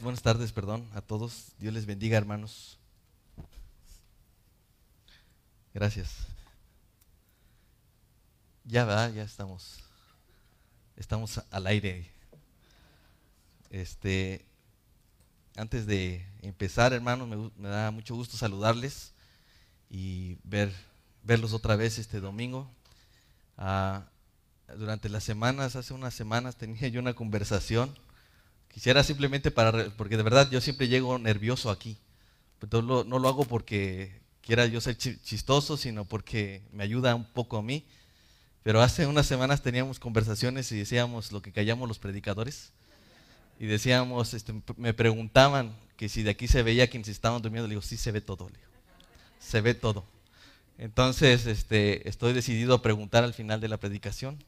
buenas tardes, perdón, a todos. Dios les bendiga, hermanos. Gracias. Ya va, ya estamos. Estamos al aire. Este, antes de empezar, hermanos, me, da mucho gusto saludarles y ver, verlos otra vez este domingo. Ah, durante las semanas, hace unas semanas, tenía yo una conversación. Quisiera simplemente para, porque de verdad yo siempre llego nervioso aquí. Pero no lo hago porque quiera yo ser chistoso, sino porque me ayuda un poco a mí. Pero hace unas semanas teníamos conversaciones y decíamos lo que callamos los predicadores. Y decíamos, este, me preguntaban que si de aquí se veía quienes estaban durmiendo. Le digo, sí se ve todo, se ve todo. Entonces, este, estoy decidido a preguntar al final de la predicación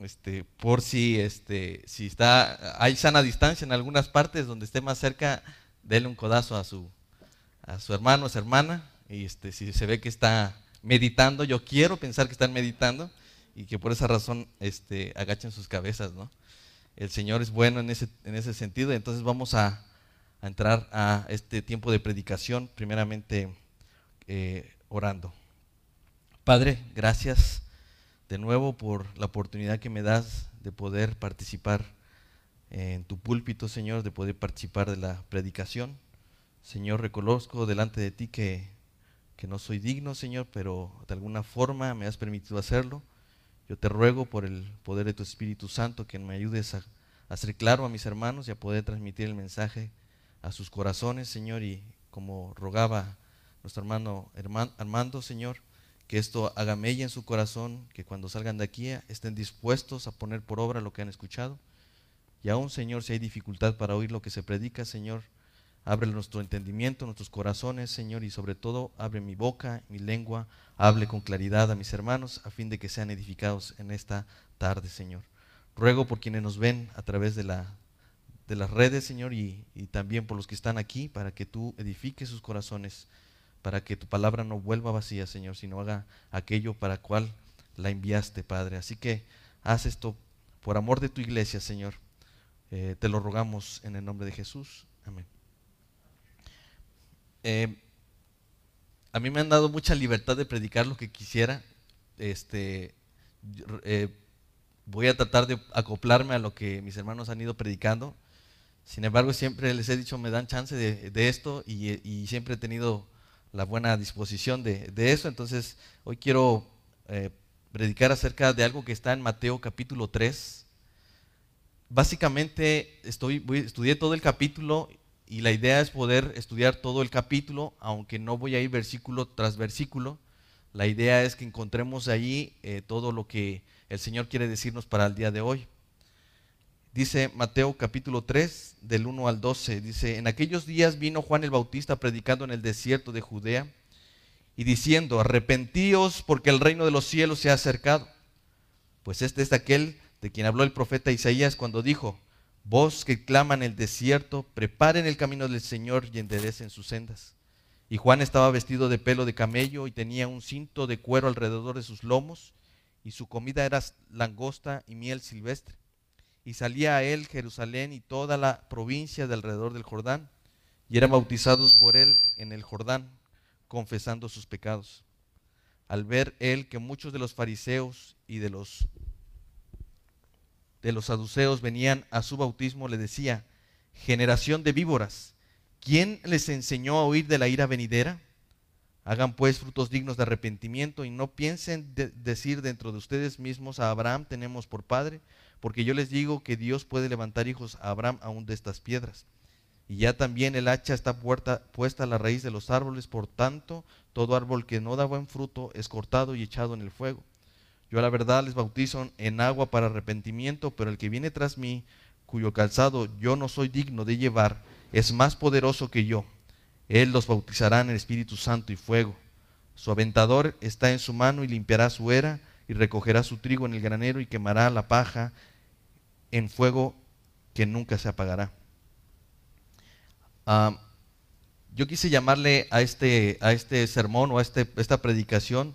este, por si, este, si está, hay sana distancia en algunas partes donde esté más cerca, déle un codazo a su, a su hermano o su hermana, y este, si se ve que está meditando, yo quiero pensar que están meditando, y que por esa razón este, agachen sus cabezas, ¿no? El Señor es bueno en ese, en ese sentido, entonces vamos a, a entrar a este tiempo de predicación, primeramente eh, orando. Padre, gracias de nuevo por la oportunidad que me das de poder participar en tu púlpito, Señor, de poder participar de la predicación. Señor, reconozco delante de ti que, que no soy digno, Señor, pero de alguna forma me has permitido hacerlo. Yo te ruego por el poder de tu Espíritu Santo que me ayudes a, hacer claro a mis hermanos y a poder transmitir el mensaje a sus corazones, Señor, y como rogaba nuestro hermano Armando, Señor, que esto haga mella en su corazón, que cuando salgan de aquí estén dispuestos a poner por obra lo que han escuchado. Y aún, Señor, si hay dificultad para oír lo que se predica, Señor, abre nuestro entendimiento, nuestros corazones, Señor, y sobre todo abre mi boca, mi lengua, hable con claridad a mis hermanos, a fin de que sean edificados en esta tarde, Señor. Ruego por quienes nos ven a través de, la, de las redes, Señor, y, y también por los que están aquí, para que tú edifiques sus corazones para que tu palabra no vuelva vacía, Señor, sino haga aquello para cual la enviaste, Padre. Así que haz esto por amor de tu iglesia, Señor. Eh, te lo rogamos en el nombre de Jesús. Amén. Eh, a mí me han dado mucha libertad de predicar lo que quisiera. Este, eh, voy a tratar de acoplarme a lo que mis hermanos han ido predicando. Sin embargo, siempre les he dicho, me dan chance de, esto y siempre he tenido la buena disposición de, eso. Entonces, hoy quiero eh, predicar acerca de algo que está en Mateo capítulo 3. Básicamente, estoy, estudié todo el capítulo y la idea es poder estudiar todo el capítulo, aunque no voy a ir versículo tras versículo. La idea es que encontremos ahí eh, todo lo que el Señor quiere decirnos para el día de hoy. Dice Mateo capítulo 3, del 1 al 12, dice, en aquellos días vino Juan el Bautista predicando en el desierto de Judea y diciendo, arrepentíos porque el reino de los cielos se ha acercado. Pues este es aquel de quien habló el profeta Isaías cuando dijo, vos que claman el desierto, preparen el camino del Señor y enderecen sus sendas. Y Juan estaba vestido de pelo de camello y tenía un cinto de cuero alrededor de sus lomos, y su comida era langosta y miel silvestre y salía a él Jerusalén y toda la provincia de alrededor del Jordán, y eran bautizados por él en el Jordán, confesando sus pecados. Al ver él que muchos de los fariseos y de los de los saduceos venían a su bautismo, le decía, generación de víboras, ¿quién les enseñó a oír de la ira venidera? Hagan pues frutos dignos de arrepentimiento y no piensen decir dentro de ustedes mismos a Abraham tenemos por padre, porque yo les digo que Dios puede levantar hijos a Abraham aún de estas piedras. Y ya también el hacha está puesta a la raíz de los árboles, por tanto, todo árbol que no da buen fruto es cortado y echado en el fuego. Yo a la verdad les bautizo en agua para arrepentimiento, pero el que viene tras mí, cuyo calzado yo no soy digno de llevar, es más poderoso que yo. Él los bautizará en el Espíritu Santo y fuego. Su aventador está en su mano y limpiará su era y recogerá su trigo en el granero y quemará la paja en fuego que nunca se apagará. Ah, yo quise llamarle a este, a este sermón o a este, esta predicación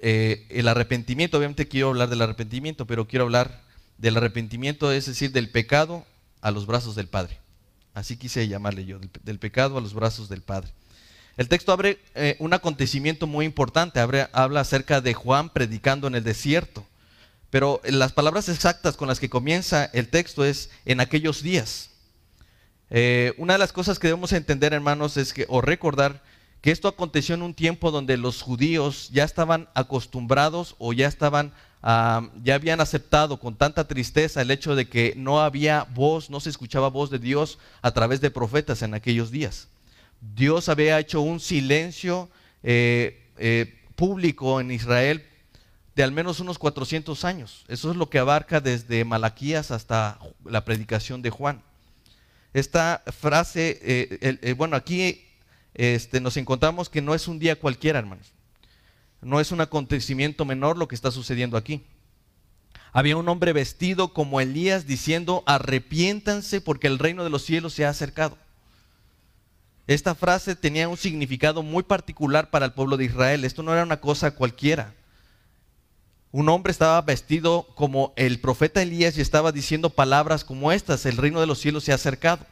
eh, el arrepentimiento. Obviamente quiero hablar del arrepentimiento, pero quiero hablar del arrepentimiento, es decir, del pecado a los brazos del Padre. Así quise llamarle yo, del, pecado a los brazos del Padre. El texto abre eh, un acontecimiento muy importante, habla acerca de Juan predicando en el desierto. Pero las palabras exactas con las que comienza el texto es en aquellos días. Eh, una de las cosas que debemos entender, hermanos, es que, o recordar que esto aconteció en un tiempo donde los judíos ya estaban acostumbrados o ya estaban, ah, ya habían aceptado con tanta tristeza el hecho de que no había voz, no se escuchaba voz de Dios a través de profetas en aquellos días. Dios había hecho un silencio eh, eh, público en Israel de al menos unos 400 años. Eso es lo que abarca desde Malaquías hasta la predicación de Juan. Esta frase, eh, bueno, aquí este, nos encontramos que no es un día cualquiera, hermanos. No es un acontecimiento menor lo que está sucediendo aquí. Había un hombre vestido como Elías diciendo, arrepiéntanse porque el reino de los cielos se ha acercado. Esta frase tenía un significado muy particular para el pueblo de Israel. Esto no era una cosa cualquiera. Un hombre estaba vestido como el profeta Elías y estaba diciendo palabras como estas, el reino de los cielos se ha acercado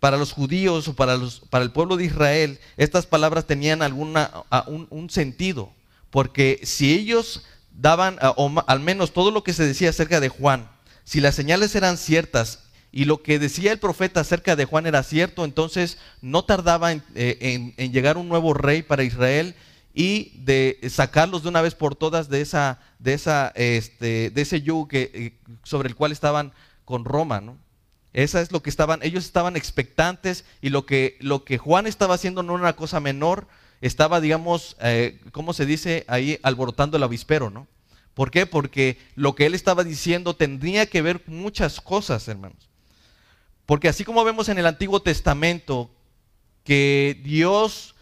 para los judíos o para, el pueblo de Israel, estas palabras tenían alguna, un, sentido, porque si ellos daban, o al menos todo lo que se decía acerca de Juan, si las señales eran ciertas y lo que decía el profeta acerca de Juan era cierto, entonces no tardaba en, eh, llegar un nuevo rey para Israel y de sacarlos de una vez por todas de, esa, de, esa, este, de ese yugo eh, sobre el cual estaban con Roma. ¿no? Esa es lo que estaban, ellos estaban expectantes y lo que, lo que Juan estaba haciendo no era una cosa menor, estaba, digamos, eh, ¿cómo se dice ahí? Alborotando el avispero, ¿no? ¿Por qué? Porque lo que él estaba diciendo tendría que ver muchas cosas, hermanos. Porque así como vemos en el Antiguo Testamento que Dios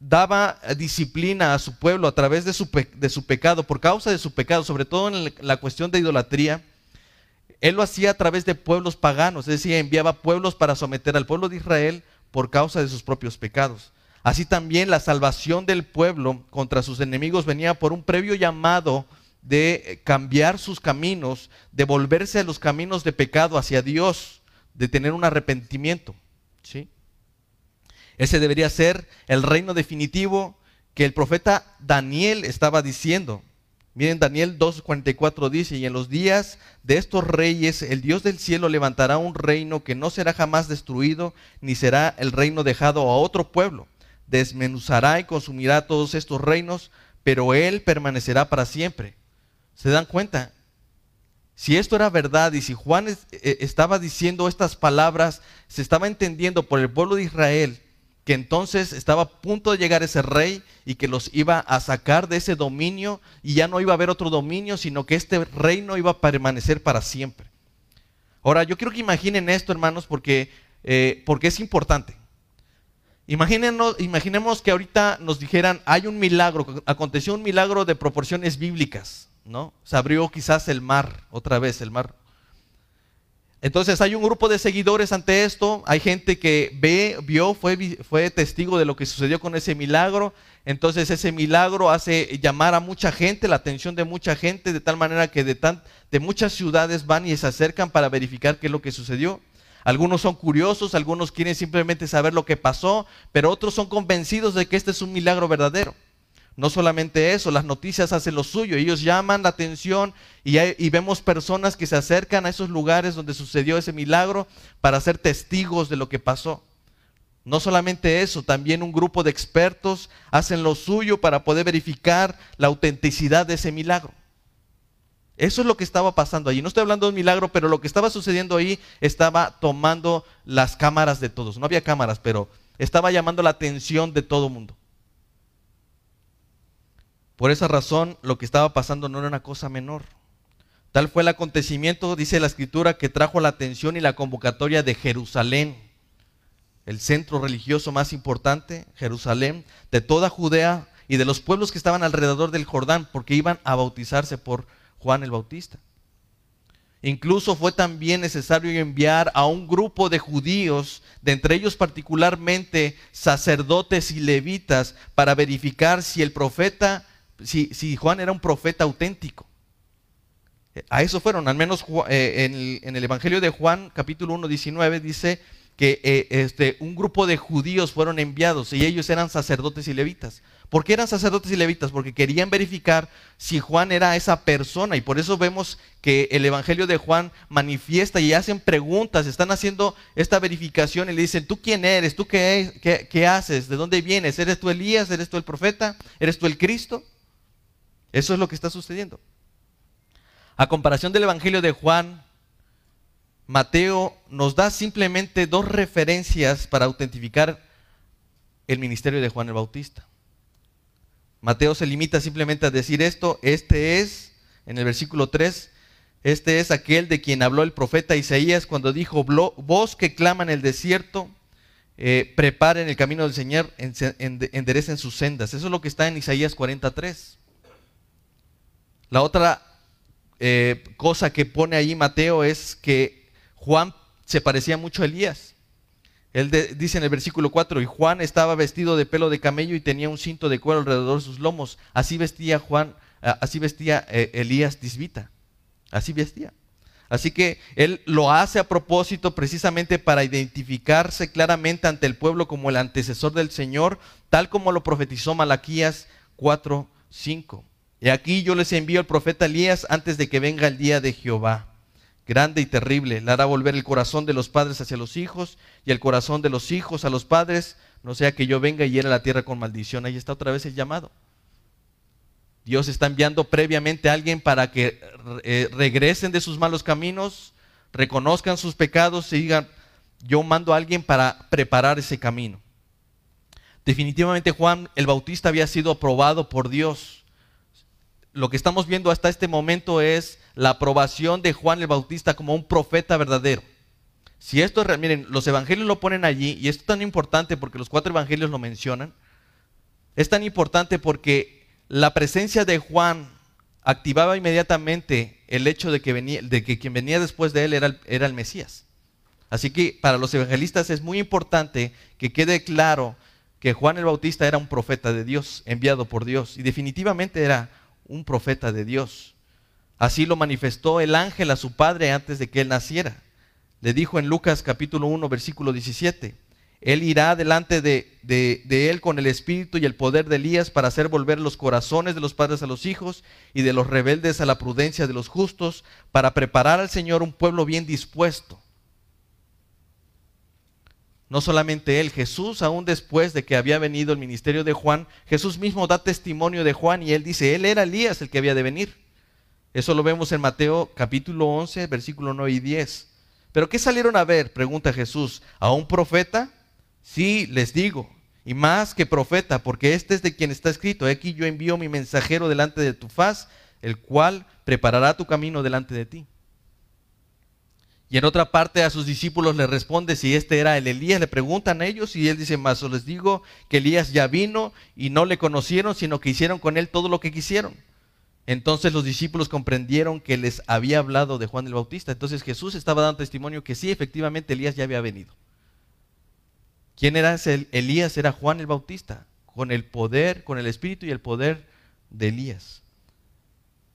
daba disciplina a su pueblo a través de su, de su pecado, por causa de su pecado, sobre todo en la cuestión de idolatría, él lo hacía a través de pueblos paganos, es decir, enviaba pueblos para someter al pueblo de Israel por causa de sus propios pecados. Así también la salvación del pueblo contra sus enemigos venía por un previo llamado de cambiar sus caminos, de volverse a los caminos de pecado hacia Dios, de tener un arrepentimiento. ¿sí? Ese debería ser el reino definitivo que el profeta Daniel estaba diciendo. Miren, Daniel 2.44 dice, y en los días de estos reyes, el Dios del cielo levantará un reino que no será jamás destruido, ni será el reino dejado a otro pueblo. Desmenuzará y consumirá todos estos reinos, pero él permanecerá para siempre. ¿Se dan cuenta? Si esto era verdad y si Juan eh, estaba diciendo estas palabras, se estaba entendiendo por el pueblo de Israel que entonces estaba a punto de llegar ese rey y que los iba a sacar de ese dominio y ya no iba a haber otro dominio, sino que este reino iba a permanecer para siempre. Ahora, yo quiero que imaginen esto, hermanos, porque, eh, porque es importante. Imagínenos, imaginemos que ahorita nos dijeran, hay un milagro, aconteció un milagro de proporciones bíblicas, ¿no? Se abrió quizás el mar, otra vez el mar entonces hay un grupo de seguidores ante esto, hay gente que ve, vio, fue, fue testigo de lo que sucedió con ese milagro. Entonces ese milagro hace llamar a mucha gente, la atención de mucha gente, de tal manera que de, tan, de muchas ciudades van y se acercan para verificar qué es lo que sucedió. Algunos son curiosos, algunos quieren simplemente saber lo que pasó, pero otros son convencidos de que este es un milagro verdadero. No solamente eso, las noticias hacen lo suyo, ellos llaman la atención y, vemos personas que se acercan a esos lugares donde sucedió ese milagro para ser testigos de lo que pasó. No solamente eso, también un grupo de expertos hacen lo suyo para poder verificar la autenticidad de ese milagro. Eso es lo que estaba pasando allí. No estoy hablando de un milagro, pero lo que estaba sucediendo ahí estaba tomando las cámaras de todos. No había cámaras, pero estaba llamando la atención de todo el mundo. Por esa razón, lo que estaba pasando no era una cosa menor. Tal fue el acontecimiento, dice la escritura, que trajo la atención y la convocatoria de Jerusalén, el centro religioso más importante, Jerusalén, de toda Judea y de los pueblos que estaban alrededor del Jordán, porque iban a bautizarse por Juan el Bautista. Incluso fue también necesario enviar a un grupo de judíos, de entre ellos particularmente sacerdotes y levitas, para verificar si el profeta si, Juan era un profeta auténtico. A eso fueron, al menos eh, en, el, Evangelio de Juan, capítulo 1, 19, dice que eh, este, un grupo de judíos fueron enviados y ellos eran sacerdotes y levitas. ¿Por qué eran sacerdotes y levitas? Porque querían verificar si Juan era esa persona. Y por eso vemos que el Evangelio de Juan manifiesta y hacen preguntas, están haciendo esta verificación y le dicen, ¿tú quién eres? ¿Tú qué, qué haces? ¿De dónde vienes? ¿Eres tú Elías? ¿Eres tú el profeta? ¿Eres tú el Cristo? Eso es lo que está sucediendo. A comparación del Evangelio de Juan, Mateo nos da simplemente dos referencias para autentificar el ministerio de Juan el Bautista. Mateo se limita simplemente a decir esto, este es, en el versículo 3, este es aquel de quien habló el profeta Isaías cuando dijo, voz que clama en el desierto, eh, preparen el camino del Señor, enderecen sus sendas. Eso es lo que está en Isaías 43. La otra eh, cosa que pone ahí Mateo es que Juan se parecía mucho a Elías. Él dice en el versículo 4, y Juan estaba vestido de pelo de camello y tenía un cinto de cuero alrededor de sus lomos. Así vestía Juan, así vestía eh, Elías Tisbita. Así vestía. Así que él lo hace a propósito precisamente para identificarse claramente ante el pueblo como el antecesor del Señor, tal como lo profetizó Malaquías 4, 5. Y aquí yo les envío al profeta Elías antes de que venga el día de Jehová grande y terrible. Le hará volver el corazón de los padres hacia los hijos y el corazón de los hijos a los padres, no sea que yo venga y hiera la tierra con maldición. Ahí está otra vez el llamado. Dios está enviando previamente a alguien para que eh, regresen de sus malos caminos, reconozcan sus pecados y digan, yo mando a alguien para preparar ese camino. Definitivamente Juan el Bautista había sido aprobado por Dios lo que estamos viendo hasta este momento es la aprobación de Juan el Bautista como un profeta verdadero. Si esto es, miren, los evangelios lo ponen allí y esto es tan importante porque los cuatro evangelios lo mencionan. Es tan importante porque la presencia de Juan activaba inmediatamente el hecho de que, quien venía después de él era el Mesías. Así que para los evangelistas es muy importante que quede claro que Juan el Bautista era un profeta de Dios, enviado por Dios, y definitivamente era un profeta de Dios. Así lo manifestó el ángel a su padre antes de que él naciera. Le dijo en Lucas capítulo 1, versículo 17, Él irá delante de, de, él con el espíritu y el poder de Elías para hacer volver los corazones de los padres a los hijos y de los rebeldes a la prudencia de los justos, para preparar al Señor un pueblo bien dispuesto. No solamente él, Jesús, aún después de que había venido el ministerio de Juan, Jesús mismo da testimonio de Juan y él dice, él era Elías el que había de venir. Eso lo vemos en Mateo capítulo 11, versículo 9 y 10. ¿Pero qué salieron a ver? Pregunta Jesús. ¿A un profeta? Sí, les digo. Y más que profeta, porque este es de quien está escrito. Aquí yo envío mi mensajero delante de tu faz, el cual preparará tu camino delante de ti. Y en otra parte a sus discípulos le responde si este era el Elías. Le preguntan ellos y él dice, más os les digo que Elías ya vino y no le conocieron, sino que hicieron con él todo lo que quisieron. Entonces los discípulos comprendieron que les había hablado de Juan el Bautista. Entonces Jesús estaba dando testimonio que sí, efectivamente Elías ya había venido. ¿Quién era ese Elías? Era Juan el Bautista, con el poder, con el espíritu y el poder de Elías.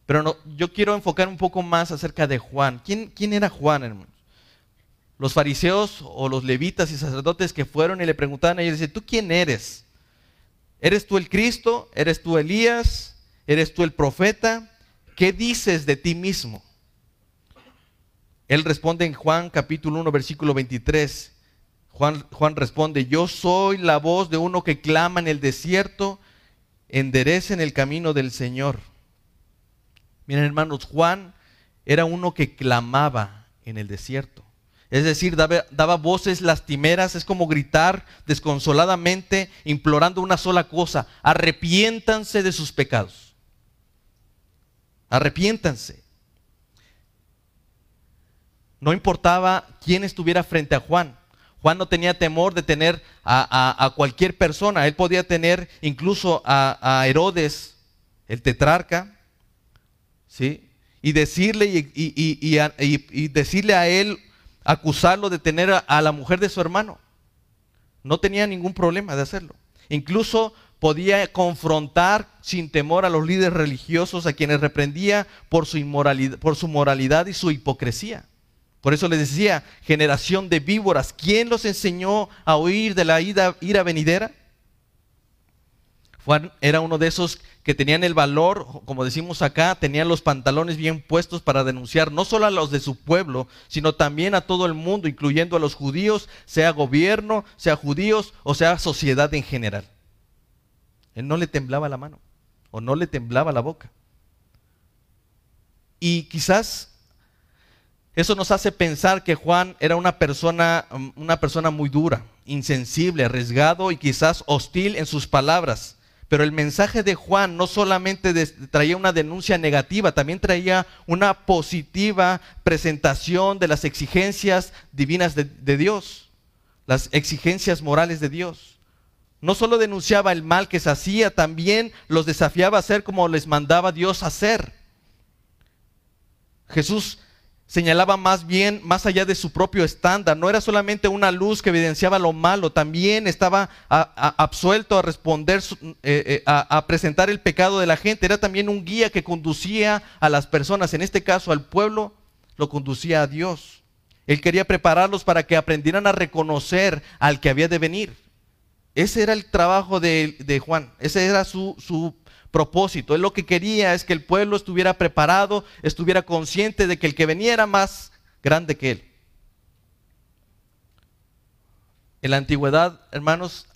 Pero yo quiero enfocar un poco más acerca de Juan. ¿Quién, quién era Juan, hermanos? Los fariseos o los levitas y sacerdotes que fueron y le preguntaban a ellos, dice, ¿tú quién eres? ¿Eres tú el Cristo? ¿Eres tú Elías? ¿Eres tú el profeta? ¿Qué dices de ti mismo? Él responde en Juan capítulo 1, versículo 23. Juan, Juan responde, yo soy la voz de uno que clama en el desierto, enderecen el camino del Señor. Miren hermanos, Juan era uno que clamaba en el desierto. Es decir, daba, voces lastimeras, es como gritar desconsoladamente, implorando una sola cosa, arrepiéntanse de sus pecados. Arrepiéntanse. No importaba quién estuviera frente a Juan. Juan no tenía temor de tener a, cualquier persona. Él podía tener incluso a Herodes, el tetrarca, y decirle, y, decirle a él, acusarlo de tener a, la mujer de su hermano. No tenía ningún problema de hacerlo. Incluso podía confrontar sin temor a los líderes religiosos a quienes reprendía por su, inmoralidad, por su moralidad y su hipocresía. Por eso les decía, generación de víboras, ¿quién los enseñó a huir de la ira, ira venidera? Juan era uno de esos que tenían el valor, como decimos acá, tenían los pantalones bien puestos para denunciar no solo a los de su pueblo, sino también a todo el mundo, incluyendo a los judíos, sea gobierno, sea judíos o sea sociedad en general. Él no le temblaba la mano o no le temblaba la boca. Y quizás eso nos hace pensar que Juan era una persona, una persona muy dura, insensible, arriesgado y quizás hostil en sus palabras. Pero el mensaje de Juan no solamente traía una denuncia negativa, también traía una positiva presentación de las exigencias divinas de, Dios, las exigencias morales de Dios. No solo denunciaba el mal que se hacía, también los desafiaba a hacer como les mandaba Dios hacer. Jesús señalaba más bien más allá de su propio estándar. No era solamente una luz que evidenciaba lo malo, también estaba absuelto a responder, eh, eh, a, presentar el pecado de la gente. Era también un guía que conducía a las personas, en este caso al pueblo, lo conducía a Dios. Él quería prepararlos para que aprendieran a reconocer al que había de venir. Ese era el trabajo de, Juan, ese era su, su propósito. Él lo que quería es que el pueblo estuviera preparado, estuviera consciente de que el que venía era más grande que él. En la antigüedad, hermanos,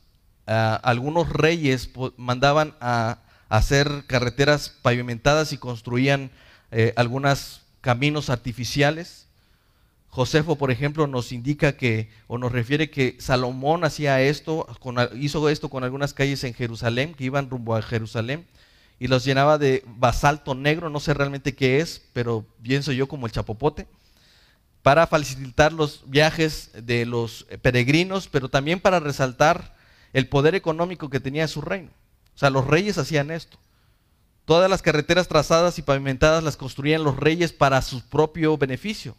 algunos reyes mandaban a, hacer carreteras pavimentadas y construían eh, algunos caminos artificiales. Josefo, por ejemplo, nos indica que, o nos refiere que Salomón hacía esto, hizo esto con algunas calles en Jerusalén, que iban rumbo a Jerusalén y los llenaba de basalto negro, no sé realmente qué es, pero pienso yo como el chapopote, para facilitar los viajes de los peregrinos, pero también para resaltar el poder económico que tenía su reino. O sea, los reyes hacían esto. Todas las carreteras trazadas y pavimentadas las construían los reyes para su propio beneficio,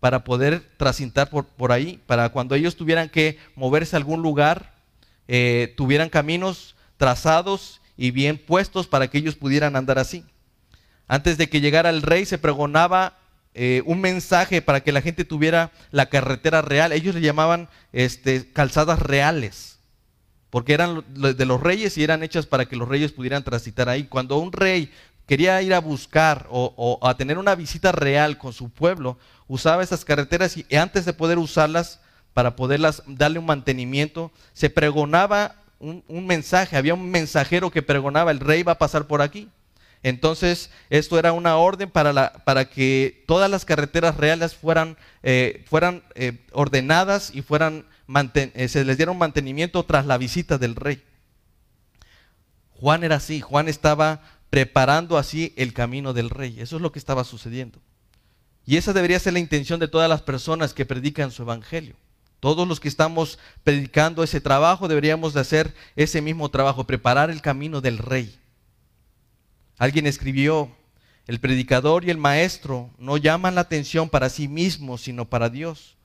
para poder transitar por, por ahí, para cuando ellos tuvieran que moverse a algún lugar, eh, tuvieran caminos trazados y bien puestos para que ellos pudieran andar así. Antes de que llegara el rey se pregonaba eh, un mensaje para que la gente tuviera la carretera real. Ellos le llamaban este, calzadas reales, porque eran de los reyes y eran hechas para que los reyes pudieran transitar ahí. Cuando un rey quería ir a buscar o, o a tener una visita real con su pueblo, usaba esas carreteras y antes de poder usarlas, para poderlas darle un mantenimiento, se pregonaba un, mensaje, había un mensajero que pregonaba, el rey va a pasar por aquí. Entonces, esto era una orden para, para que todas las carreteras reales fueran, eh, fueran eh, ordenadas y fueran eh, se les diera un mantenimiento tras la visita del rey. Juan era así, Juan estaba preparando así el camino del rey. Eso es lo que estaba sucediendo. Y esa debería ser la intención de todas las personas que predican su evangelio. Todos los que estamos predicando ese trabajo deberíamos de hacer ese mismo trabajo, preparar el camino del rey. Alguien escribió, el predicador y el maestro no llaman la atención para sí mismos, sino para Dios.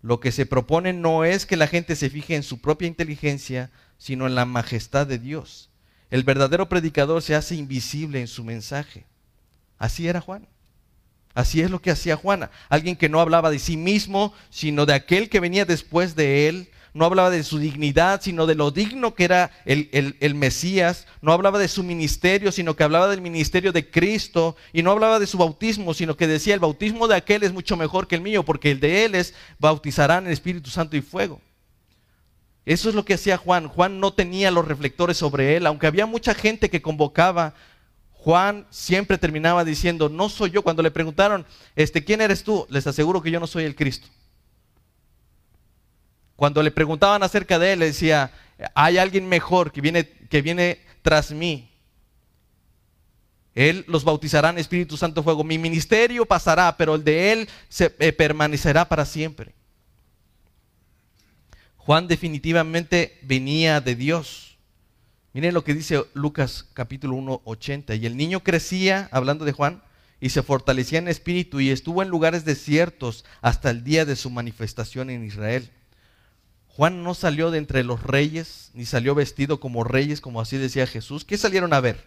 Lo que se propone no es que la gente se fije en su propia inteligencia, sino en la majestad de Dios. El verdadero predicador se hace invisible en su mensaje. Así era Juan. Así es lo que hacía Juana. Alguien que no hablaba de sí mismo, sino de aquel que venía después de él. No hablaba de su dignidad, sino de lo digno que era el, Mesías. No hablaba de su ministerio, sino que hablaba del ministerio de Cristo. Y no hablaba de su bautismo, sino que decía, el bautismo de aquel es mucho mejor que el mío, porque el de él es, bautizarán en Espíritu Santo y fuego. Eso es lo que hacía Juan. Juan no tenía los reflectores sobre él, aunque había mucha gente que convocaba Juan siempre terminaba diciendo, no soy yo. Cuando le preguntaron, este, ¿quién eres tú? Les aseguro que yo no soy el Cristo. Cuando le preguntaban acerca de él, le decía, hay alguien mejor que viene, que viene tras mí. Él los bautizará en Espíritu Santo Fuego. Mi ministerio pasará, pero el de Él se, eh, permanecerá para siempre. Juan definitivamente venía de Dios. Miren lo que dice Lucas capítulo 1, 80. Y el niño crecía, hablando de Juan, y se fortalecía en espíritu y estuvo en lugares desiertos hasta el día de su manifestación en Israel. Juan no salió de entre los reyes, ni salió vestido como reyes, como así decía Jesús. ¿Qué salieron a ver?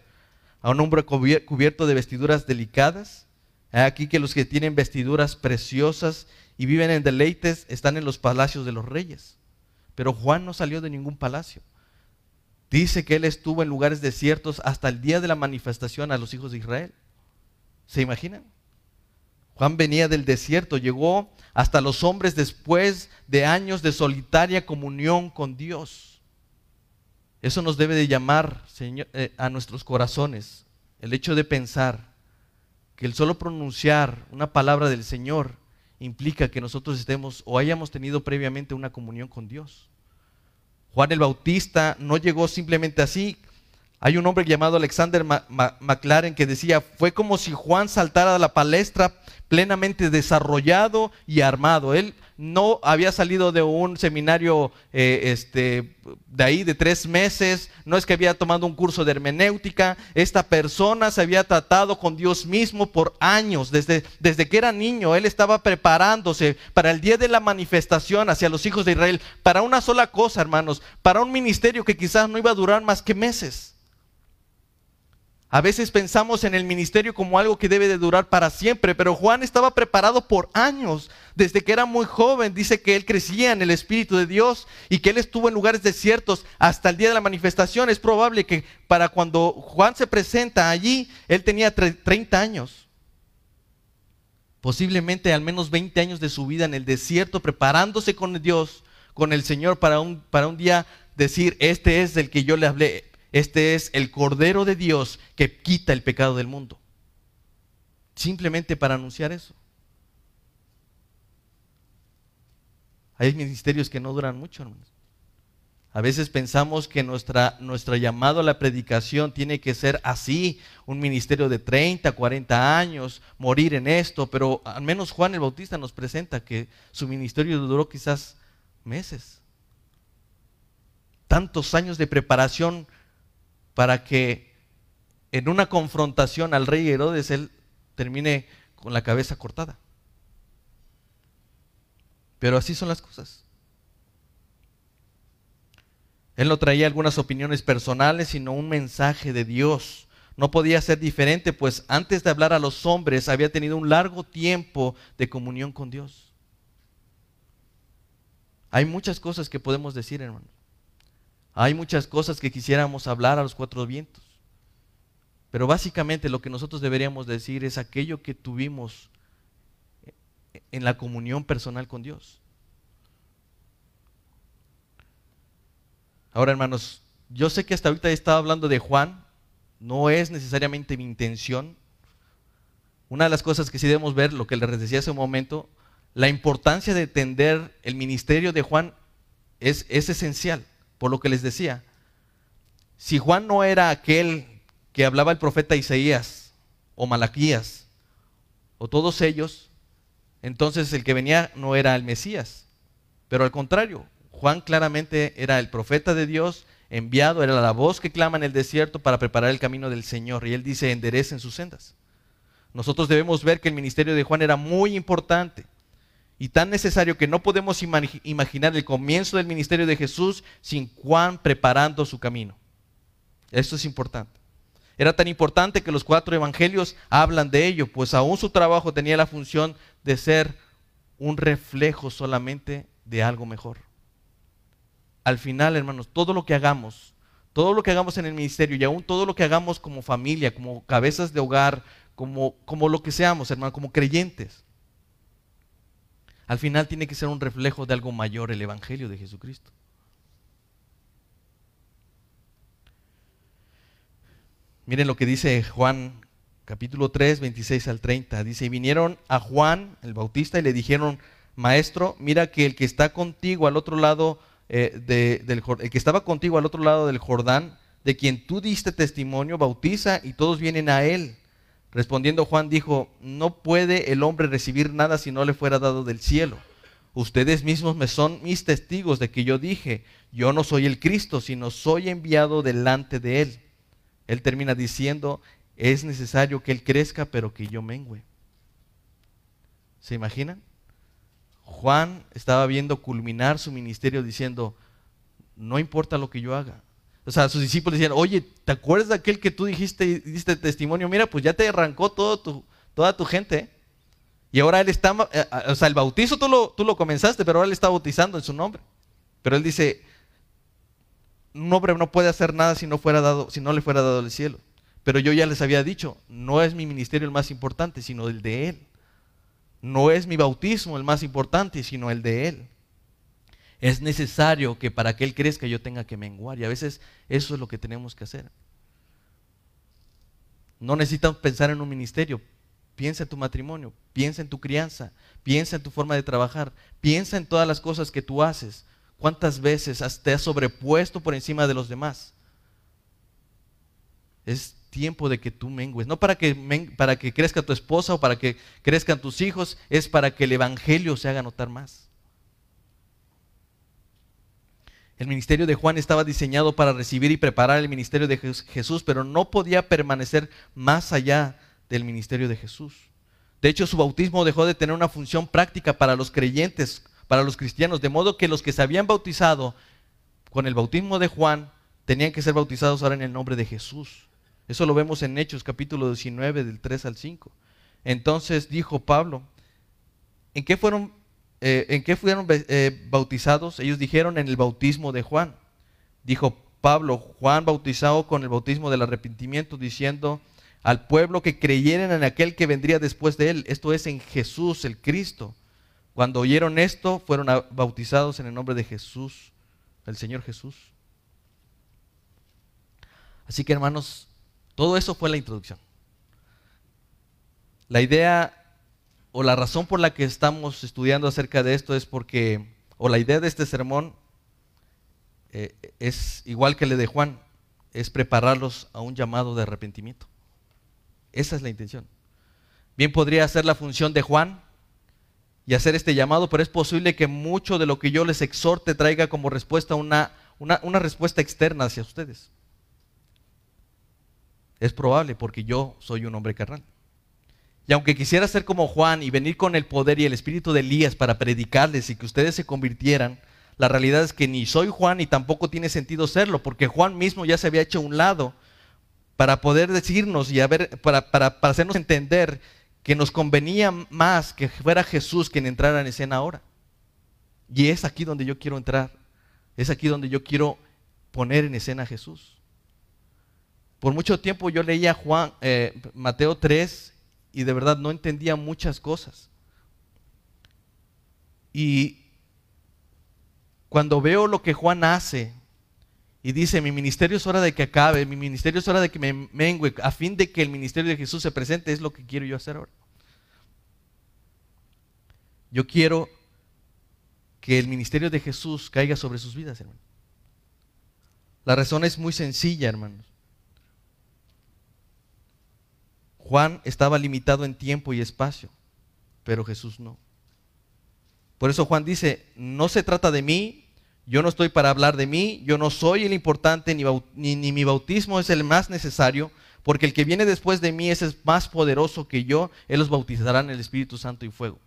¿A un hombre cubierto de vestiduras delicadas? Aquí que los que tienen vestiduras preciosas y viven en deleites están en los palacios de los reyes. Pero Juan no salió de ningún palacio. Dice que él estuvo en lugares desiertos hasta el día de la manifestación a los hijos de Israel. ¿Se imaginan? Juan venía del desierto, llegó hasta los hombres después de años de solitaria comunión con Dios. Eso nos debe de llamar eh, a nuestros corazones, el hecho de pensar que el solo pronunciar una palabra del Señor implica que nosotros estemos o hayamos tenido previamente una comunión con Dios. Juan el Bautista no llegó simplemente así. Hay un hombre llamado Alexander McLaren que decía, fue como si Juan saltara a la palestra plenamente desarrollado y armado. Él no había salido de un seminario eh, este, de ahí de tres meses, no es que había tomado un curso de hermenéutica, esta persona se había tratado con Dios mismo por años, desde, desde que era niño, él estaba preparándose para el día de la manifestación hacia los hijos de Israel, para una sola cosa, hermanos, para un ministerio que quizás no iba a durar más que meses. A veces pensamos en el ministerio como algo que debe de durar para siempre, pero Juan estaba preparado por años. Desde que era muy joven, dice que él crecía en el Espíritu de Dios y que él estuvo en lugares desiertos hasta el día de la manifestación. Es probable que para cuando Juan se presenta allí, él tenía 30 años. Posiblemente al menos 20 años de su vida en el desierto, preparándose con Dios, con el Señor, para un, para un día decir, este es del que yo le hablé este es el Cordero de Dios que quita el pecado del mundo. Simplemente para anunciar eso. Hay ministerios que no duran mucho, hermanos. A veces pensamos que nuestra, nuestro llamado a la predicación tiene que ser así, un ministerio de 30, 40 años, morir en esto, pero al menos Juan el Bautista nos presenta que su ministerio duró quizás meses. Tantos años de preparación para que en una confrontación al rey Herodes él termine con la cabeza cortada. Pero así son las cosas. Él no traía algunas opiniones personales, sino un mensaje de Dios. No podía ser diferente, pues antes de hablar a los hombres había tenido un largo tiempo de comunión con Dios. Hay muchas cosas que podemos decir, hermano. Hay muchas cosas que quisiéramos hablar a los cuatro vientos. Pero básicamente lo que nosotros deberíamos decir es aquello que tuvimos en la comunión personal con Dios. Ahora, hermanos, yo sé que hasta ahorita he estado hablando de Juan, no es necesariamente mi intención. Una de las cosas que sí debemos ver, lo que les decía hace un momento, la importancia de entender el ministerio de Juan es, es esencial por lo que les decía. Si Juan no era aquel que hablaba el profeta Isaías o Malaquías o todos ellos, entonces el que venía no era el Mesías. Pero al contrario, Juan claramente era el profeta de Dios enviado, era la voz que clama en el desierto para preparar el camino del Señor. Y él dice, enderecen sus sendas. Nosotros debemos ver que el ministerio de Juan era muy importante y tan necesario que no podemos imaginar el comienzo del ministerio de Jesús sin Juan preparando su camino. Esto es importante. Era tan importante que los cuatro evangelios hablan de ello, pues aún su trabajo tenía la función de ser un reflejo solamente de algo mejor. Al final, hermanos, todo lo que hagamos, todo lo que hagamos en el ministerio y aún todo lo que hagamos como familia, como cabezas de hogar, como, como lo que seamos, hermanos, como creyentes, al final tiene que ser un reflejo de algo mayor, el Evangelio de Jesucristo. Miren lo que dice Juan capítulo 3, 26 al 30. Dice, y vinieron a Juan el Bautista y le dijeron, maestro, mira que el que está contigo al otro lado eh, del el que estaba contigo al otro lado del Jordán, de quien tú diste testimonio, bautiza y todos vienen a él. Respondiendo Juan dijo, no puede el hombre recibir nada si no le fuera dado del cielo. Ustedes mismos me son mis testigos de que yo dije, yo no soy el Cristo, sino soy enviado delante de él. Él termina diciendo, es necesario que él crezca, pero que yo mengüe. ¿Se imaginan? Juan estaba viendo culminar su ministerio diciendo, no importa lo que yo haga. O sea, sus discípulos decían, oye, ¿te acuerdas de aquel que tú dijiste, diste testimonio? Mira, pues ya te arrancó todo tu, toda tu gente. Y ahora él está, eh, o sea, el bautizo tú lo, tú lo comenzaste, pero ahora él está bautizando en su nombre. Pero él dice, un hombre no puede hacer nada si no, fuera dado, si no le fuera dado el cielo. Pero yo ya les había dicho, no es mi ministerio el más importante, sino el de Él. No es mi bautismo el más importante, sino el de Él. Es necesario que para que Él crezca yo tenga que menguar. Y a veces eso es lo que tenemos que hacer. No necesitas pensar en un ministerio. Piensa en tu matrimonio, piensa en tu crianza, piensa en tu forma de trabajar, piensa en todas las cosas que tú haces. ¿Cuántas veces te has sobrepuesto por encima de los demás? Es tiempo de que tú mengues. No para que, para que crezca tu esposa o para que crezcan tus hijos, es para que el Evangelio se haga notar más. El ministerio de Juan estaba diseñado para recibir y preparar el ministerio de Jesús, pero no podía permanecer más allá del ministerio de Jesús. De hecho, su bautismo dejó de tener una función práctica para los creyentes, para los cristianos, de modo que los que se habían bautizado con el bautismo de Juan tenían que ser bautizados ahora en el nombre de Jesús. Eso lo vemos en Hechos capítulo 19 del 3 al 5. Entonces dijo Pablo, ¿en qué fueron, eh, ¿en qué fueron eh, bautizados? Ellos dijeron en el bautismo de Juan. Dijo Pablo, Juan bautizado con el bautismo del arrepentimiento, diciendo al pueblo que creyeran en aquel que vendría después de él, esto es en Jesús, el Cristo. Cuando oyeron esto, fueron bautizados en el nombre de Jesús, el Señor Jesús. Así que hermanos, todo eso fue la introducción. La idea o la razón por la que estamos estudiando acerca de esto es porque, o la idea de este sermón eh, es igual que la de Juan, es prepararlos a un llamado de arrepentimiento. Esa es la intención. Bien podría ser la función de Juan y hacer este llamado, pero es posible que mucho de lo que yo les exhorte traiga como respuesta una, una respuesta externa hacia ustedes. Es probable porque yo soy un hombre carnal. Y aunque quisiera ser como Juan y venir con el poder y el espíritu de Elías para predicarles y que ustedes se convirtieran, la realidad es que ni soy Juan ni tampoco tiene sentido serlo, porque Juan mismo ya se había hecho a un lado para poder decirnos y para, para, para hacernos entender que nos convenía más que fuera Jesús quien entrara en escena ahora. Y es aquí donde yo quiero entrar. Es aquí donde yo quiero poner en escena a Jesús. Por mucho tiempo yo leía Juan, eh, Mateo 3 y de verdad no entendía muchas cosas. Y cuando veo lo que Juan hace y dice, mi ministerio es hora de que acabe, mi ministerio es hora de que me mengue, a fin de que el ministerio de Jesús se presente, es lo que quiero yo hacer ahora. Yo quiero que el ministerio de Jesús caiga sobre sus vidas, hermano. La razón es muy sencilla, hermanos. Juan estaba limitado en tiempo y espacio, pero Jesús no. Por eso Juan dice, no se trata de mí, yo no estoy para hablar de mí, yo no soy el importante, ni, mi bautismo es el más necesario, porque el que viene después de mí es más poderoso que yo, él los bautizará en el Espíritu Santo y fuego.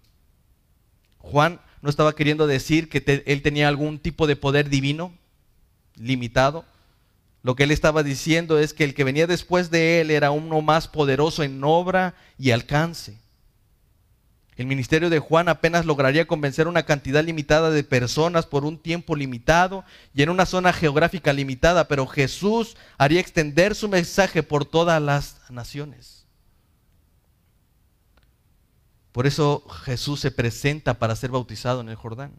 Juan no estaba queriendo decir que él tenía algún tipo de poder divino limitado, lo que él estaba diciendo es que el que venía después de él era uno más poderoso en obra y alcance. El ministerio de Juan apenas lograría convencer una cantidad limitada de personas por un tiempo limitado y en una zona geográfica limitada, pero Jesús haría extender su mensaje por todas las naciones. Por eso Jesús se presenta para ser bautizado en el Jordán.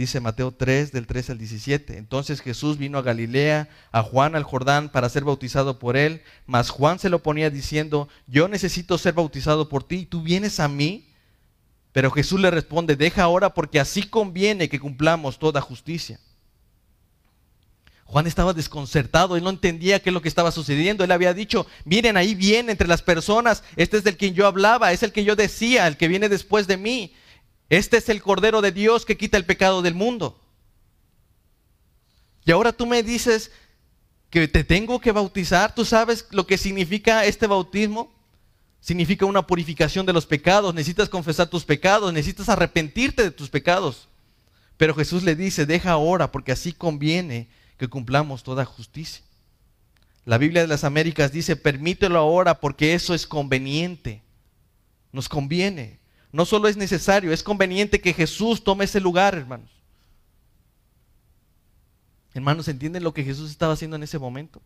Dice Mateo 3 del 13 al 17. Entonces Jesús vino a Galilea, a Juan al Jordán para ser bautizado por él, mas Juan se lo ponía diciendo, yo necesito ser bautizado por ti, ¿tú vienes a mí? Pero Jesús le responde, deja ahora porque así conviene que cumplamos toda justicia. Juan estaba desconcertado, él no entendía qué es lo que estaba sucediendo. Él había dicho, miren, ahí viene entre las personas, este es del quien yo hablaba, es el que yo decía, el que viene después de mí. Este es el Cordero de Dios que quita el pecado del mundo. Y ahora tú me dices que te tengo que bautizar. ¿Tú sabes lo que significa este bautismo? significa una purificación de los pecados, necesitas confesar tus pecados, necesitas arrepentirte de tus pecados. Pero Jesús le dice, deja ahora, porque así conviene que cumplamos toda justicia. La Biblia de las Américas dice, permítelo ahora porque eso es conveniente. Nos conviene. No solo es necesario, es conveniente que Jesús tome ese lugar, hermanos. Hermanos, ¿entienden lo que Jesús estaba haciendo en ese momento?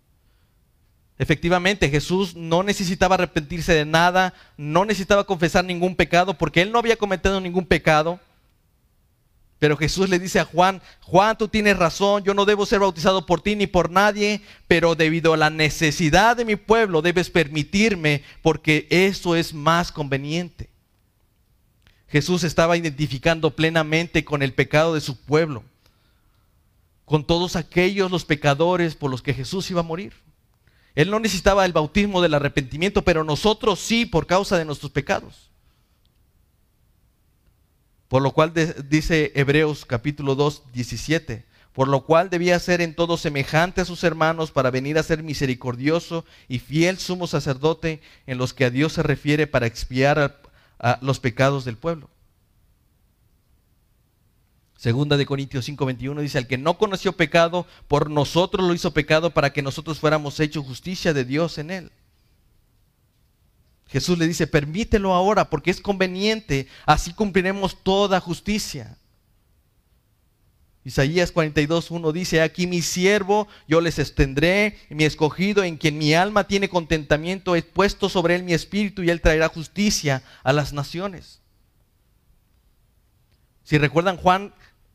Efectivamente, Jesús no necesitaba arrepentirse de nada, no necesitaba confesar ningún pecado, porque él no había cometido ningún pecado. Pero Jesús le dice a Juan, Juan, tú tienes razón, yo no debo ser bautizado por ti ni por nadie, pero debido a la necesidad de mi pueblo debes permitirme porque eso es más conveniente. Jesús estaba identificando plenamente con el pecado de su pueblo, con todos aquellos los pecadores por los que Jesús iba a morir. Él no necesitaba el bautismo del arrepentimiento, pero nosotros sí por causa de nuestros pecados. Por lo cual dice Hebreos capítulo 2, 17, por lo cual debía ser en todo semejante a sus hermanos para venir a ser misericordioso y fiel sumo sacerdote en los que a Dios se refiere para expiar los pecados del pueblo. Segunda de Corintios 5:21 dice, al que no conoció pecado, por nosotros lo hizo pecado para que nosotros fuéramos hechos justicia de Dios en él. Jesús le dice, permítelo ahora porque es conveniente, así cumpliremos toda justicia. Isaías 42.1 dice, aquí mi siervo, yo les extendré, mi escogido, en quien mi alma tiene contentamiento, he puesto sobre él mi espíritu y él traerá justicia a las naciones. Si recuerdan, Juan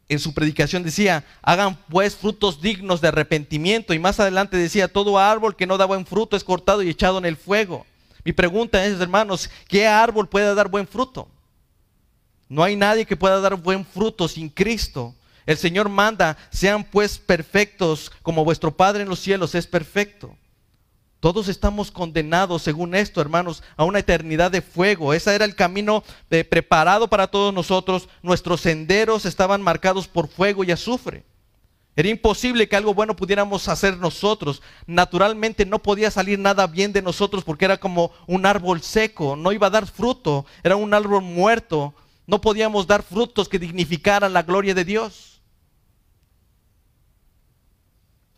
en su predicación decía, hagan pues frutos dignos de arrepentimiento. Y más adelante decía, todo árbol que no da buen fruto es cortado y echado en el fuego. Mi pregunta es, hermanos, ¿qué árbol puede dar buen fruto? No hay nadie que pueda dar buen fruto sin Cristo. El Señor manda, sean pues perfectos como vuestro Padre en los cielos es perfecto. Todos estamos condenados, según esto, hermanos, a una eternidad de fuego. Ese era el camino de, preparado para todos nosotros. Nuestros senderos estaban marcados por fuego y azufre. Era imposible que algo bueno pudiéramos hacer nosotros. Naturalmente no podía salir nada bien de nosotros porque era como un árbol seco, no iba a dar fruto, era un árbol muerto. No podíamos dar frutos que dignificaran la gloria de Dios.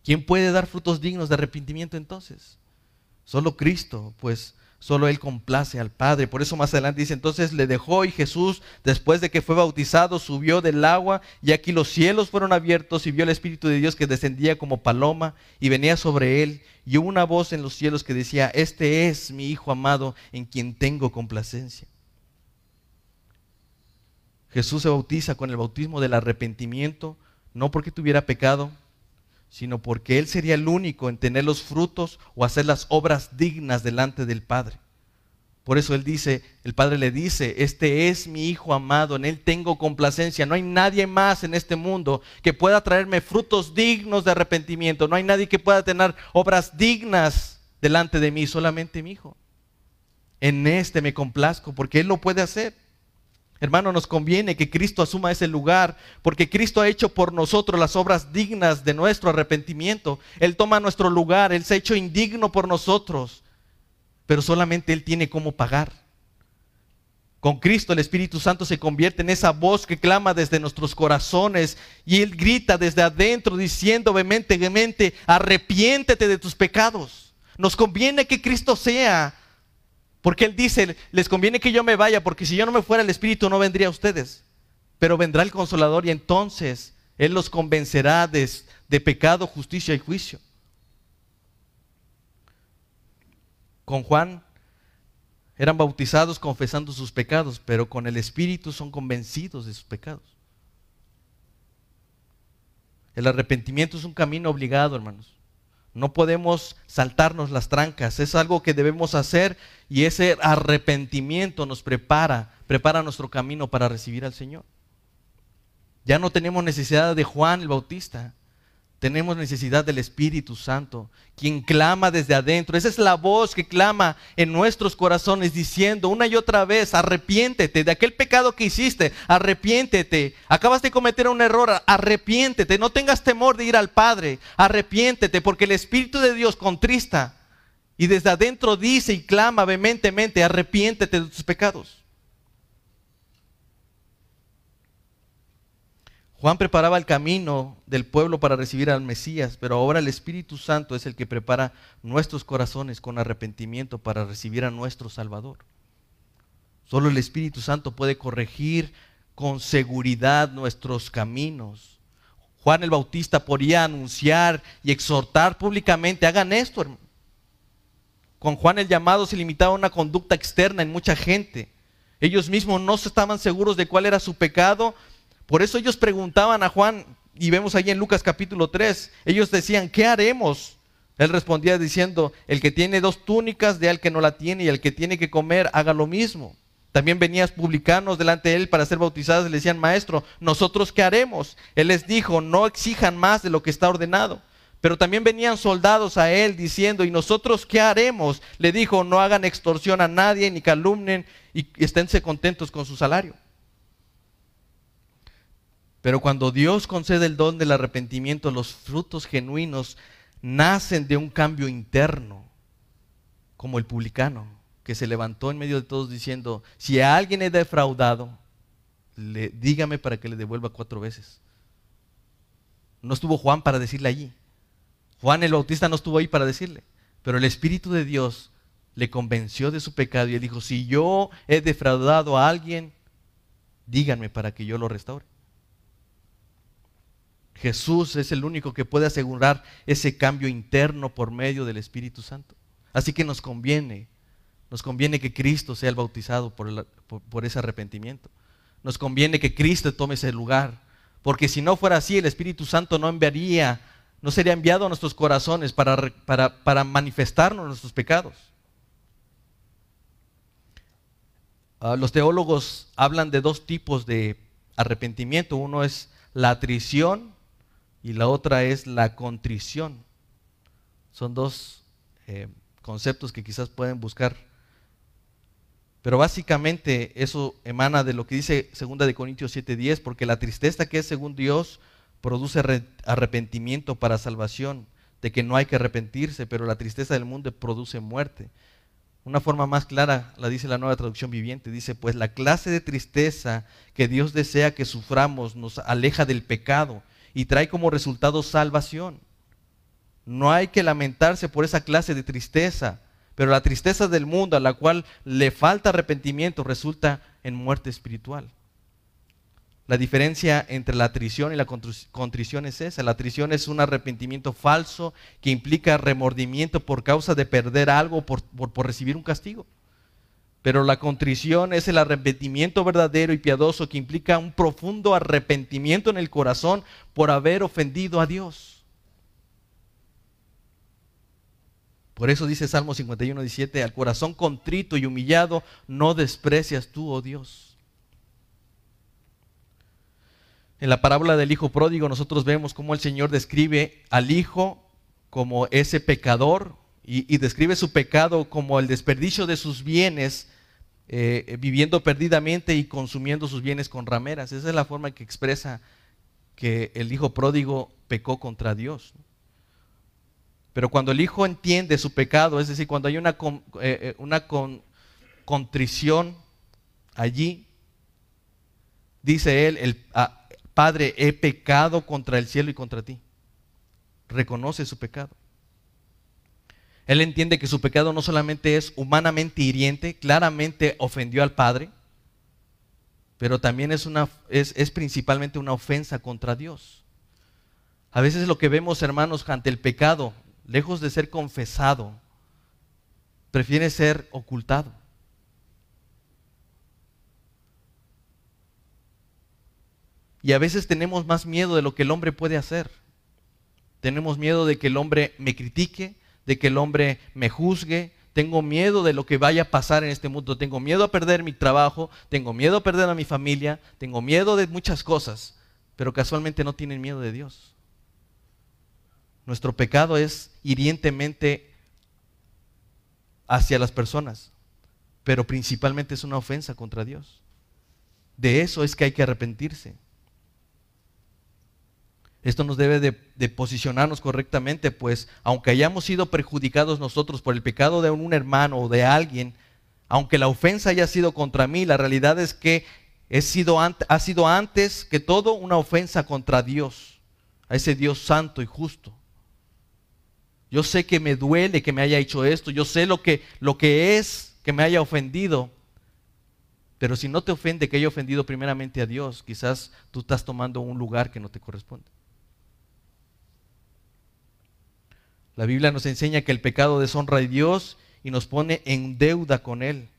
¿Quién puede dar frutos dignos de arrepentimiento entonces? Solo Cristo, pues Solo Él complace al Padre. Por eso más adelante dice, entonces le dejó y Jesús, después de que fue bautizado, subió del agua y aquí los cielos fueron abiertos y vio el Espíritu de Dios que descendía como paloma y venía sobre Él. Y hubo una voz en los cielos que decía, este es mi Hijo amado en quien tengo complacencia. Jesús se bautiza con el bautismo del arrepentimiento, no porque tuviera pecado, sino porque Él sería el único en tener los frutos o hacer las obras dignas delante del Padre. Por eso Él dice, el Padre le dice, este es mi Hijo amado, en Él tengo complacencia. No hay nadie más en este mundo que pueda traerme frutos dignos de arrepentimiento. No hay nadie que pueda tener obras dignas delante de mí, solamente mi Hijo. En este me complazco porque Él lo puede hacer. Hermano, nos conviene que Cristo asuma ese lugar, porque Cristo ha hecho por nosotros las obras dignas de nuestro arrepentimiento. Él toma nuestro lugar, Él se ha hecho indigno por nosotros, pero solamente Él tiene cómo pagar. Con Cristo el Espíritu Santo se convierte en esa voz que clama desde nuestros corazones y Él grita desde adentro diciendo vehementemente, arrepiéntete de tus pecados. Nos conviene que Cristo sea porque Él dice, les conviene que yo me vaya, porque si yo no me fuera el Espíritu no vendría a ustedes. Pero vendrá el consolador y entonces Él los convencerá de, de pecado, justicia y juicio. Con Juan eran bautizados confesando sus pecados, pero con el Espíritu son convencidos de sus pecados. El arrepentimiento es un camino obligado, hermanos. No podemos saltarnos las trancas, es algo que debemos hacer y ese arrepentimiento nos prepara, prepara nuestro camino para recibir al Señor. Ya no tenemos necesidad de Juan el Bautista, tenemos necesidad del Espíritu Santo, quien clama desde adentro. Esa es la voz que clama en nuestros corazones diciendo una y otra vez, arrepiéntete de aquel pecado que hiciste, arrepiéntete. Acabas de cometer un error, arrepiéntete. No tengas temor de ir al Padre, arrepiéntete porque el Espíritu de Dios contrista Y desde adentro dice y clama vehementemente, arrepiéntete de tus pecados. Juan preparaba el camino del pueblo para recibir al Mesías, pero ahora el Espíritu Santo es el que prepara nuestros corazones con arrepentimiento para recibir a nuestro Salvador. Solo el Espíritu Santo puede corregir con seguridad nuestros caminos. Juan el Bautista podía anunciar y exhortar públicamente, hagan esto, hermano. Con Juan el llamado se limitaba a una conducta externa en mucha gente. Ellos mismos no estaban seguros de cuál era su pecado, por eso ellos preguntaban a Juan, y vemos ahí en Lucas capítulo 3, ellos decían, ¿qué haremos? Él respondía diciendo, el que tiene dos túnicas, de al que no la tiene, y el que tiene que comer, haga lo mismo. También venían publicanos delante de él para ser bautizados y le decían, maestro, ¿nosotros qué haremos? Él les dijo, no exijan más de lo que está ordenado. Pero también venían soldados a él diciendo, ¿y nosotros qué haremos? Le dijo, no hagan extorsión a nadie, ni calumnen, y esténse contentos con su salario. Pero cuando Dios concede el don del arrepentimiento, los frutos genuinos nacen de un cambio interno, como el publicano, que se levantó en medio de todos diciendo, si a alguien he defraudado, le, dígame para que le devuelva cuatro veces. No estuvo Juan para decirle allí. Juan el Bautista no estuvo ahí para decirle. Pero el Espíritu de Dios le convenció de su pecado y él dijo, si yo he defraudado a alguien, díganme para que yo lo restaure. Jesús es el único que puede asegurar ese cambio interno por medio del Espíritu Santo. Así que nos conviene, nos conviene que Cristo sea el bautizado por, ese arrepentimiento. Nos conviene que Cristo tome ese lugar. Porque si no fuera así, el Espíritu Santo no enviaría, no sería enviado a nuestros corazones para, para, para manifestarnos nuestros pecados. Ah, los teólogos hablan de dos tipos de arrepentimiento. Uno es la atrición y la otra es la contrición. Son dos eh, conceptos que quizás pueden buscar. Pero básicamente eso emana de lo que dice 2 de Corintios 7:10, porque la tristeza que es según Dios produce arrepentimiento para salvación, de que no hay que arrepentirse, pero la tristeza del mundo produce muerte. Una forma más clara la dice la nueva traducción viviente, dice, pues la clase de tristeza que Dios desea que suframos nos aleja del pecado y trae como resultado salvación. No hay que lamentarse por esa clase de tristeza, pero la tristeza del mundo a la cual le falta arrepentimiento resulta en muerte espiritual. La diferencia entre la atrición y la contrición es esa. La atrición es un arrepentimiento falso que implica remordimiento por causa de perder algo, por, por recibir un castigo. Pero la contrición es el arrepentimiento verdadero y piadoso que implica un profundo arrepentimiento en el corazón por haber ofendido a Dios. Por eso dice Salmo 51, 17, al corazón contrito y humillado no desprecias tú, oh Dios. En la parábola del hijo pródigo nosotros vemos cómo el Señor describe al hijo como ese pecador y, describe su pecado como el desperdicio de sus bienes, eh, viviendo perdidamente y consumiendo sus bienes con rameras. Esa es la forma que expresa que el hijo pródigo pecó contra Dios. Pero cuando el hijo entiende su pecado, es decir, cuando hay una, eh, eh, una contrición allí, dice él, el, ah, Padre, he pecado contra el cielo y contra ti. Reconoce su pecado. Él entiende que su pecado no solamente es humanamente hiriente, claramente ofendió al Padre, pero también es, una, es, es principalmente una ofensa contra Dios. A veces lo que vemos, hermanos, ante el pecado, lejos de ser confesado, prefiere ser ocultado. Y a veces tenemos más miedo de lo que el hombre puede hacer. Tenemos miedo de que el hombre me critique, de que el hombre me juzgue, tengo miedo de lo que vaya a pasar en este mundo, tengo miedo a perder mi trabajo, tengo miedo a perder a mi familia, tengo miedo de muchas cosas, pero casualmente no tienen miedo de Dios. Nuestro pecado es hirientemente hacia las personas, pero principalmente es una ofensa contra Dios. De eso es que hay que arrepentirse. Esto nos debe de, posicionarnos correctamente, pues aunque hayamos sido perjudicados nosotros por el pecado de un hermano o de alguien, aunque la ofensa haya sido contra mí, la realidad es que ha sido antes que todo una ofensa contra Dios, a ese Dios santo y justo. Yo sé que me duele que me haya hecho esto, yo sé lo que es que me haya ofendido, pero si no te ofende que haya ofendido primeramente a Dios, quizás tú estás tomando un lugar que no te corresponde. La Biblia nos enseña que el pecado deshonra a Dios y nos pone en deuda con Él.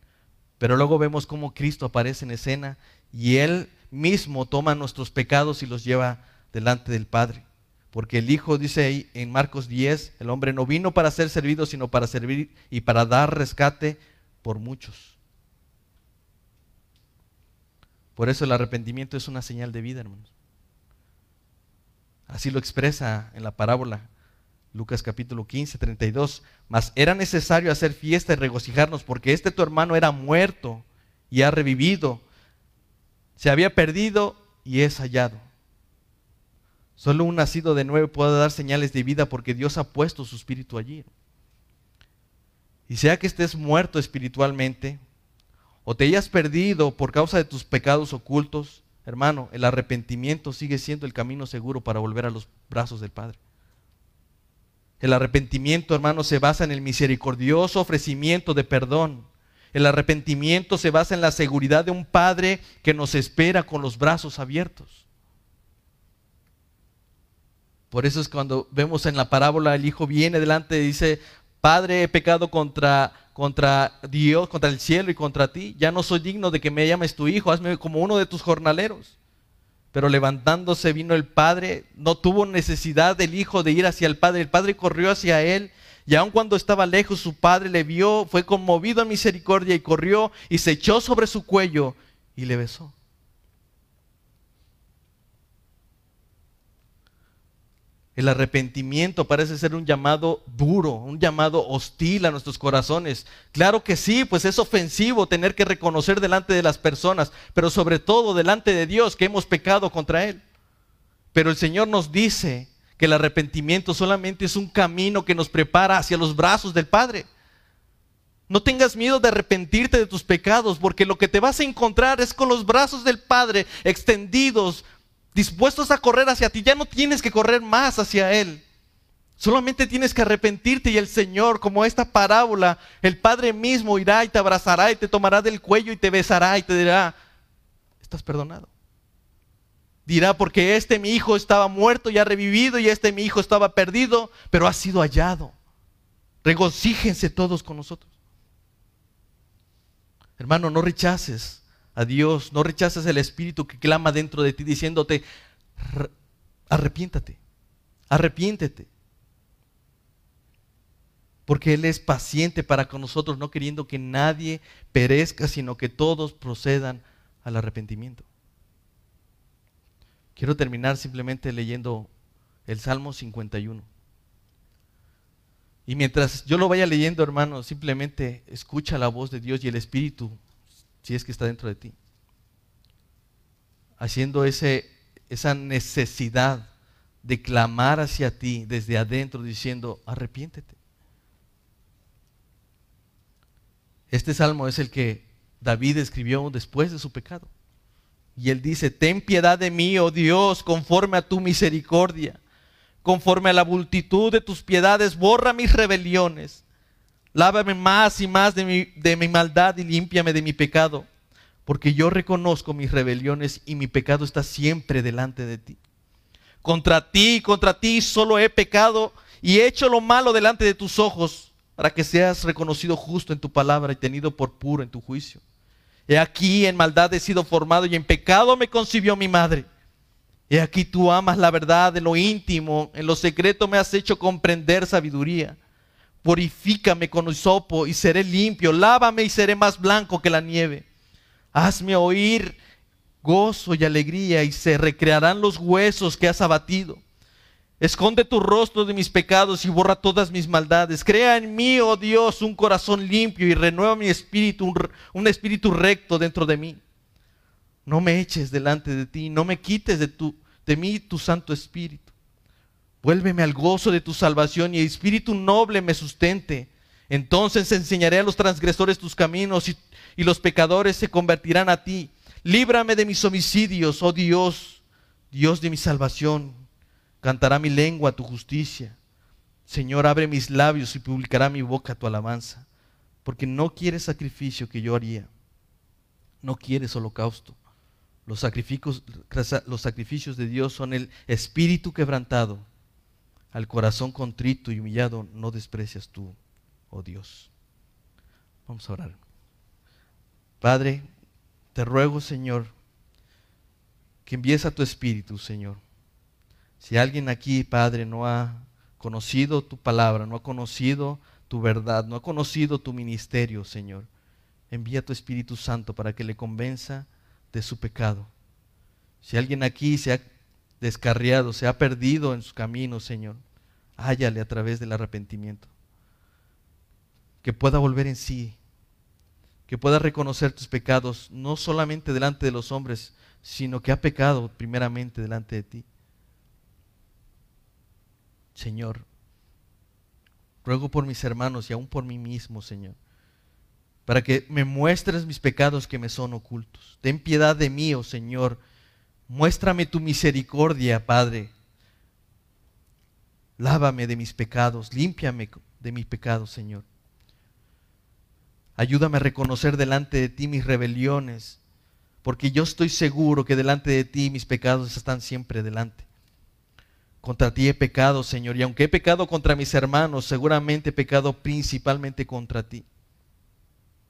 Pero luego vemos cómo Cristo aparece en escena y Él mismo toma nuestros pecados y los lleva delante del Padre. Porque el Hijo dice ahí en Marcos 10, el hombre no vino para ser servido, sino para servir y para dar rescate por muchos. Por eso el arrepentimiento es una señal de vida, hermanos. Así lo expresa en la parábola Lucas capítulo 15, 32. Mas era necesario hacer fiesta y regocijarnos porque este tu hermano era muerto y ha revivido. Se había perdido y es hallado. Solo un nacido de nuevo puede dar señales de vida porque Dios ha puesto su espíritu allí. Y sea que estés muerto espiritualmente o te hayas perdido por causa de tus pecados ocultos, hermano, el arrepentimiento sigue siendo el camino seguro para volver a los brazos del Padre. El arrepentimiento, hermano, se basa en el misericordioso ofrecimiento de perdón. El arrepentimiento se basa en la seguridad de un Padre que nos espera con los brazos abiertos. Por eso es cuando vemos en la parábola el hijo viene delante y dice, Padre, he pecado contra, contra Dios, contra el cielo y contra ti. Ya no soy digno de que me llames tu hijo, hazme como uno de tus jornaleros. Pero levantándose vino el padre, no tuvo necesidad del hijo de ir hacia el padre, el padre corrió hacia él y aun cuando estaba lejos su padre le vio, fue conmovido a misericordia y corrió y se echó sobre su cuello y le besó. El arrepentimiento parece ser un llamado duro, un llamado hostil a nuestros corazones. Claro que sí, pues es ofensivo tener que reconocer delante de las personas, pero sobre todo delante de Dios que hemos pecado contra Él. Pero el Señor nos dice que el arrepentimiento solamente es un camino que nos prepara hacia los brazos del Padre. No tengas miedo de arrepentirte de tus pecados, porque lo que te vas a encontrar es con los brazos del Padre extendidos dispuestos a correr hacia ti, ya no tienes que correr más hacia Él. Solamente tienes que arrepentirte y el Señor, como esta parábola, el Padre mismo irá y te abrazará y te tomará del cuello y te besará y te dirá, estás perdonado. Dirá, porque este mi hijo estaba muerto y ha revivido y este mi hijo estaba perdido, pero ha sido hallado. Regocíjense todos con nosotros. Hermano, no rechaces a Dios, no rechaces el Espíritu que clama dentro de ti diciéndote, arrepiéntate, arrepiéntete. Porque Él es paciente para con nosotros, no queriendo que nadie perezca, sino que todos procedan al arrepentimiento. Quiero terminar simplemente leyendo el Salmo 51. Y mientras yo lo vaya leyendo, hermano, simplemente escucha la voz de Dios y el Espíritu si es que está dentro de ti. Haciendo ese, esa necesidad de clamar hacia ti desde adentro diciendo, arrepiéntete. Este salmo es el que David escribió después de su pecado. Y él dice, ten piedad de mí, oh Dios, conforme a tu misericordia, conforme a la multitud de tus piedades, borra mis rebeliones. Lávame más y más de mi, maldad y límpiame de mi pecado, porque yo reconozco mis rebeliones y mi pecado está siempre delante de ti. Contra ti, contra ti solo he pecado y he hecho lo malo delante de tus ojos, para que seas reconocido justo en tu palabra y tenido por puro en tu juicio. He aquí en maldad he sido formado y en pecado me concibió mi madre. He aquí tú amas la verdad en lo íntimo, en lo secreto me has hecho comprender sabiduría. Purifícame con hisopo y seré limpio. Lávame y seré más blanco que la nieve. Hazme oír gozo y alegría y se recrearán los huesos que has abatido. Esconde tu rostro de mis pecados y borra todas mis maldades. Crea en mí, oh Dios, un corazón limpio y renueva mi espíritu, un, un espíritu recto dentro de mí. No me eches delante de ti, no me quites de, tu, de mí tu Santo Espíritu. Vuélveme al gozo de tu salvación y el espíritu noble me sustente. Entonces enseñaré a los transgresores tus caminos y, los pecadores se convertirán a ti. Líbrame de mis homicidios, oh Dios, Dios de mi salvación. Cantará mi lengua tu justicia. Señor, abre mis labios y publicará mi boca tu alabanza. Porque no quieres sacrificio que yo haría. No quieres holocausto. Los sacrificios de Dios son el espíritu quebrantado. Al corazón contrito y humillado no desprecias tú, oh Dios. Vamos a orar. Padre, te ruego, Señor, que envíes a tu espíritu, Señor. Si alguien aquí, Padre, no ha conocido tu palabra, no ha conocido tu verdad, no ha conocido tu ministerio, Señor, envía tu Espíritu Santo para que le convenza de su pecado. Si alguien aquí se ha descarriado, se ha perdido en su camino, Señor, hállale a través del arrepentimiento. Que pueda volver en sí, que pueda reconocer tus pecados, no solamente delante de los hombres, sino que ha pecado primeramente delante de ti. Señor, ruego por mis hermanos y aún por mí mismo, Señor, para que me muestres mis pecados que me son ocultos. Ten piedad de mí, oh Señor. Muéstrame tu misericordia, Padre. Lávame de mis pecados, límpiame de mis pecados, Señor. Ayúdame a reconocer delante de ti mis rebeliones, porque yo estoy seguro que delante de ti mis pecados están siempre delante. Contra ti he pecado, Señor, y aunque he pecado contra mis hermanos, seguramente he pecado principalmente contra ti.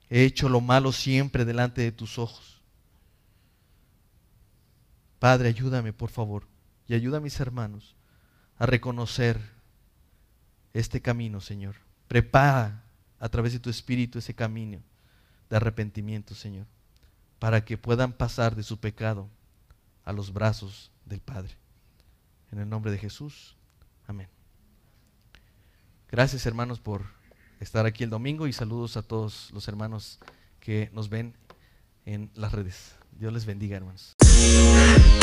He hecho lo malo siempre delante de tus ojos. Padre, ayúdame, por favor, y ayuda a mis hermanos a reconocer este camino, Señor. Prepara a través de tu Espíritu ese camino de arrepentimiento, Señor, para que puedan pasar de su pecado a los brazos del Padre. En el nombre de Jesús. Amén. Gracias hermanos por estar aquí el domingo y saludos a todos los hermanos que nos ven en las redes. Dios les bendiga hermanos.